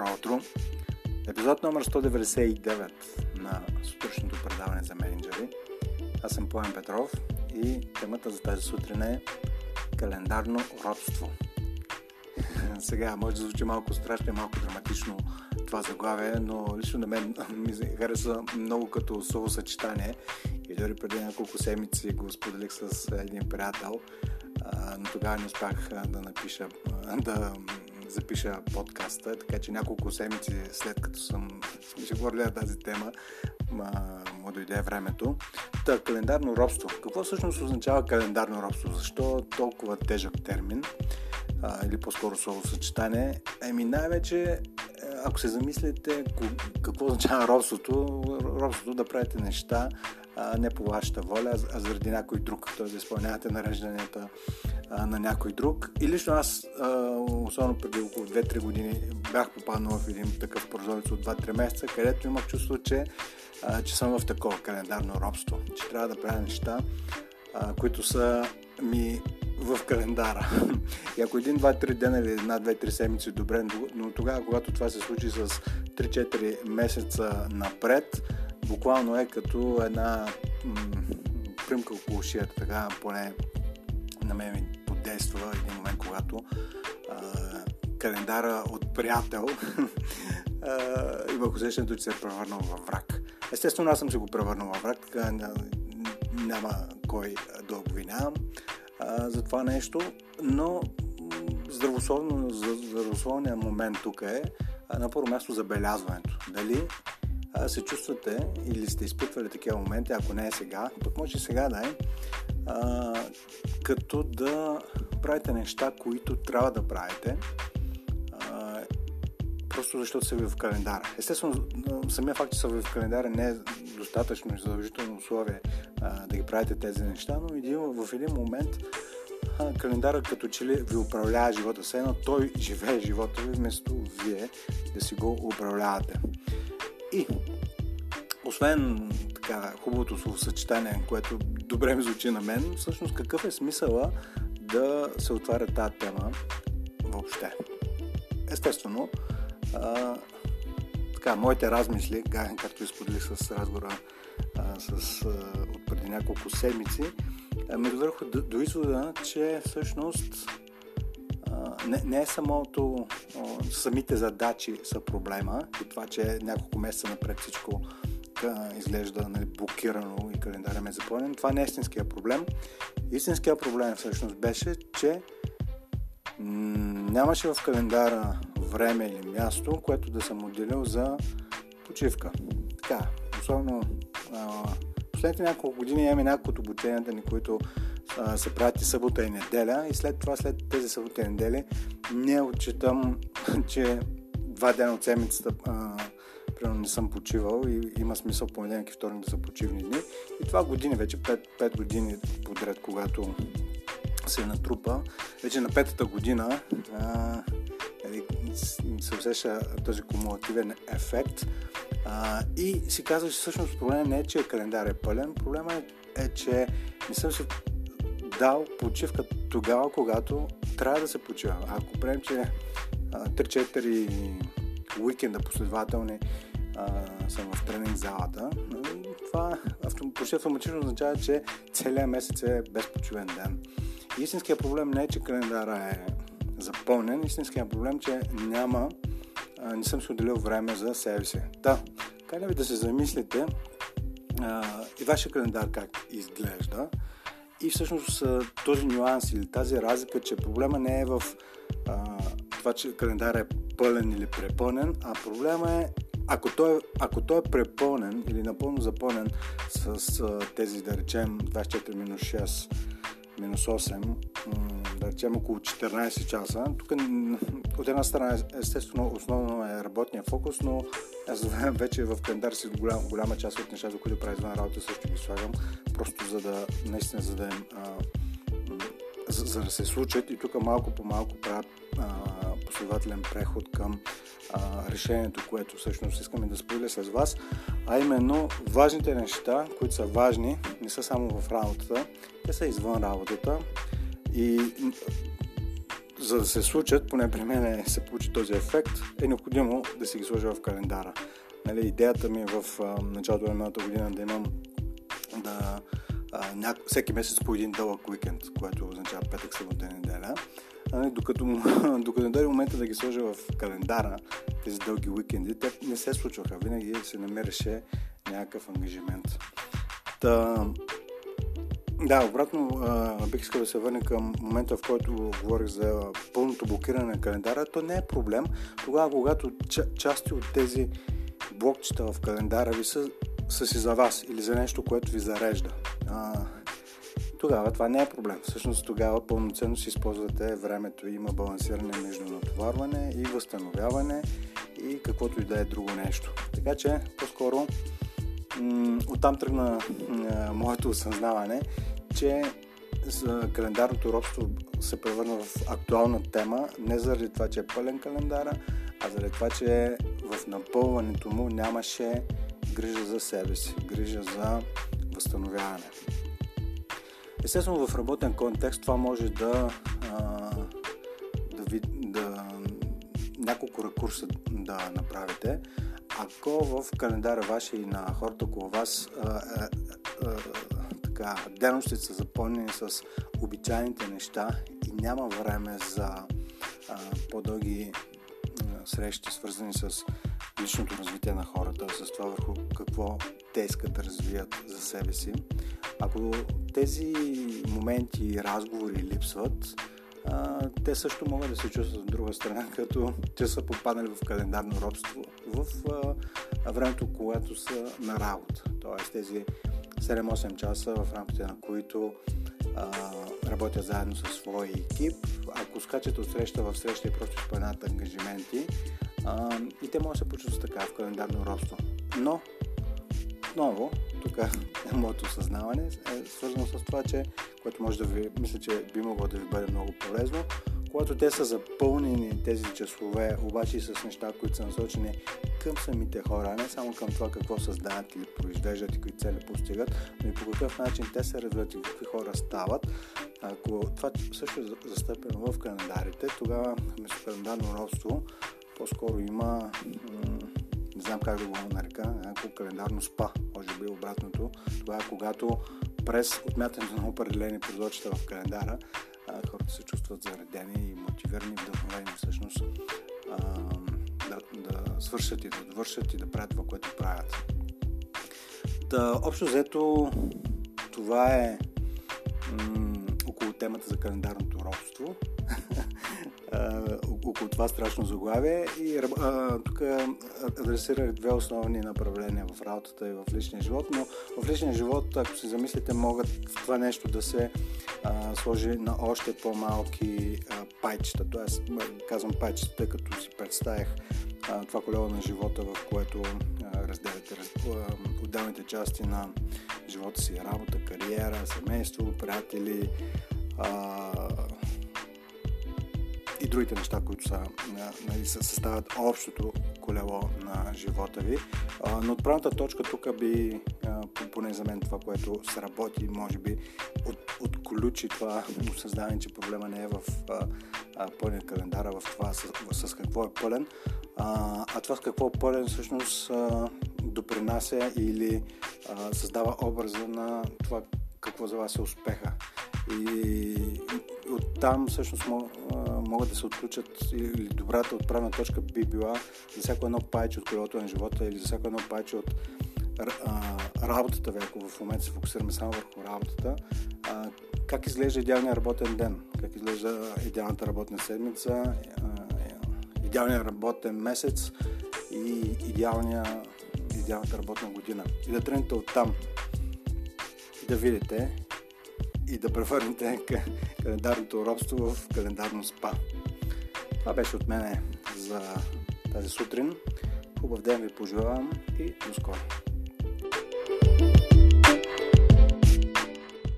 Добро утро! Епизод номер 199 на сутрешното предаване за менеджери. Аз съм Поем Петров и темата за тази сутрин е календарно родство. Сега може да звучи малко страшно и малко драматично това заглавие, но лично на мен ми хареса много като словосъчетание и дори преди няколко седмици го споделих с един приятел, но тогава не успях да напиша, да запиша подкаста, така че няколко седмици след като съм ще говорили тази тема, му дойде времето. Та, календарно робство. Какво всъщност означава календарно робство? Защо толкова тежък термин? А, или по-скоро словосъчетание? Еми най-вече, е, ако се замислите какво означава робството, робството да правите неща а, не по вашата воля, а заради някой друг, т.е. да изпълнявате нарежданията на някой друг. И лично аз, а, особено преди около 2-3 години, бях попаднал в един такъв прозорец от 2-3 месеца, където имах чувство, че, че съм в такова календарно робство, че трябва да правя неща, които са ми в календара. И ако един, два, три дена или една, две, три седмици добре, но тогава, когато това се случи с 3-4 месеца напред, буквално е като една м- примка около шията, така поне на мен подейства един момент, когато а, календара от приятел имах усещането, че се е превърнал във враг. Естествено, аз съм се го превърнал във враг, няма кой да обвинявам за това нещо, но здравословно, здравословният момент тук е на първо място забелязването. Дали се чувствате или сте изпитвали такива моменти, ако не е сега, пък може сега да е, а, като да правите неща, които трябва да правите, а, просто защото са ви в календара. Естествено, самия факт, че са ви в календара не е достатъчно и задължително условие а, да ги правите тези неща, но един, в един момент а, календара като че ли ви управлява живота, все едно той живее живота ви, вместо вие да си го управлявате. И, освен така хубавото словосъчетание, което добре ми звучи на мен, всъщност какъв е смисъла да се отваря тази тема въобще? Естествено, а, така, моите размисли, както изподелих с разговора с, а, от преди няколко седмици, ме довърха до, до извода, че всъщност не, не е самото, самите задачи са проблема и това, че няколко месеца напред всичко изглежда нали, блокирано и календарът е запълнен. Това не е истинския проблем. Истинския проблем всъщност беше, че нямаше в календара време или място, което да съм отделил за почивка. Така, особено последните няколко години имаме няколко от обученията ни, които а, се правят и събота и неделя и след това, след тези събота и недели, не отчитам, че два дена от седмицата а, примерно не съм почивал и има смисъл понеделник и вторник да са почивни дни. И това години, вече 5, 5 години подред, когато се натрупа. Вече на петата година а, нали, се усеща този кумулативен ефект а, и си казва, че всъщност проблемът не е, че календар е пълен, проблема е, е, че не съм си дал почивка тогава, когато трябва да се почива. Ако приемем, че 3-4 уикенда последователни а, съм в тренинг залата, нали, това почти автоматично означава, че целият месец е безпочивен ден. Истинският проблем не е, че календара е запълнен, истинският проблем е, че няма, а, не съм си отделил време за себе си. Да, как ви да се замислите а, и вашия календар как изглежда и всъщност този нюанс или тази разлика, че проблема не е в а, това, че календар е пълен или препълнен, а проблема е ако той, ако той е препълнен или напълно запълнен с, с тези, да речем, 24 минус 6 минус 8, да речем около 14 часа. Тук от една страна естествено основно е работния фокус, но аз вече в календар си голям, голяма част от нещата, които правя извън работа също ги слагам, просто за да наистина за да, а, за, за да се случат и тук малко по малко правя последователен преход към а, решението, което всъщност искаме да споделя с вас, а именно важните неща, които са важни, не са само в работата, те са извън работата и за да се случат, поне при мен се получи този ефект, е необходимо да си ги сложа в календара. Нали, идеята ми е в а, началото на миналата година да имам да, а, ня... всеки месец по един дълъг уикенд, което означава петък, събота и неделя. А, докато, докато не дойде момента да ги сложа в календара, тези дълги уикенди, те не се случваха. Винаги се намереше някакъв ангажимент. Та, да, обратно бих искал да се върна към момента, в който говорих за пълното блокиране на календара. То не е проблем. Тогава, когато части от тези блокчета в календара ви са, са си за вас или за нещо, което ви зарежда. А, тогава това не е проблем. Всъщност тогава пълноценно си използвате времето. Има балансиране между натоварване и възстановяване и каквото и да е друго нещо. Така че, по-скоро, оттам тръгна моето осъзнаване, че календарното робство се превърна в актуална тема, не заради това, че е пълен календара, а заради това, че в напълването му нямаше грижа за себе си, грижа за възстановяване. Естествено, в работен контекст това може да, да, ви, да няколко рекурса да направите. Ако в календара вашия и на хората около вас а, а, са запълнени с обичайните неща и няма време за а, по-дълги срещи, свързани с личното развитие на хората, с това върху какво те искат да развият за себе си. Ако тези моменти и разговори липсват, а, те също могат да се чувстват от друга страна, като те са попаднали в календарно робство в а, времето, когато са на работа. Тоест тези 7-8 часа, в рамките на които а, работят заедно със своя екип. Ако скачат от среща в среща и просто споменат ангажименти, а, и те могат да се почувстват така в календарно родство. Но, отново, тук е моето осъзнаване, е свързано с това, че, което може да ви, мисля, че би могло да ви бъде много полезно, когато те са запълнени тези часове, обаче и с неща, които са насочени към самите хора, не само към това какво създават или произвеждат и кои цели постигат, но и по какъв начин те се развиват и какви хора стават. Ако това също е застъпено в календарите, тогава вместо календарно родство по-скоро има не знам как да го нарека, някакво календарно спа, може би обратното. Това е когато през отмятането на определени прозорчета в календара хората се чувстват заредени и мотивирани, вдъхновени всъщност а, да, да свършат и да довършат и да правят това, което правят. Та, общо взето, това е м- около темата за календарното робство. около това страшно заглавие и тук адресирах две основни направления в работата и в личния живот, но в личния живот, ако се замислите, могат това нещо да се а, сложи на още по-малки а, пайчета. Тоест, казвам пайчета, тъй като си представях а, това колело на живота, в което разделяте раз, отделните части на живота си, работа, кариера, семейство, приятели, а, другите неща, които са, нали, съставят общото колело на живота ви. Но отправната точка тук би, поне за мен това, което се работи, може би от, отключи това осъзнаване, че проблема не е в календар, а в това с, с какво е пълен, а, а това с какво е пълен всъщност допринася или а, създава образа на това какво за вас е успеха. И оттам всъщност могат да се отключат или добрата отправна точка би била за всяко едно пайче от колелото на живота или за всяко едно пайче от а, работата ви, ако в момента се фокусираме само върху работата, а, как изглежда идеалният работен ден, как изглежда идеалната работна седмица, а, идеалният работен месец и идеалния, идеалната работна година. И да тръгнете оттам да видите и да превърнете календарното робство в календарно спа. Това беше от мене за тази сутрин. Хубав ден ви пожелавам и до скоро!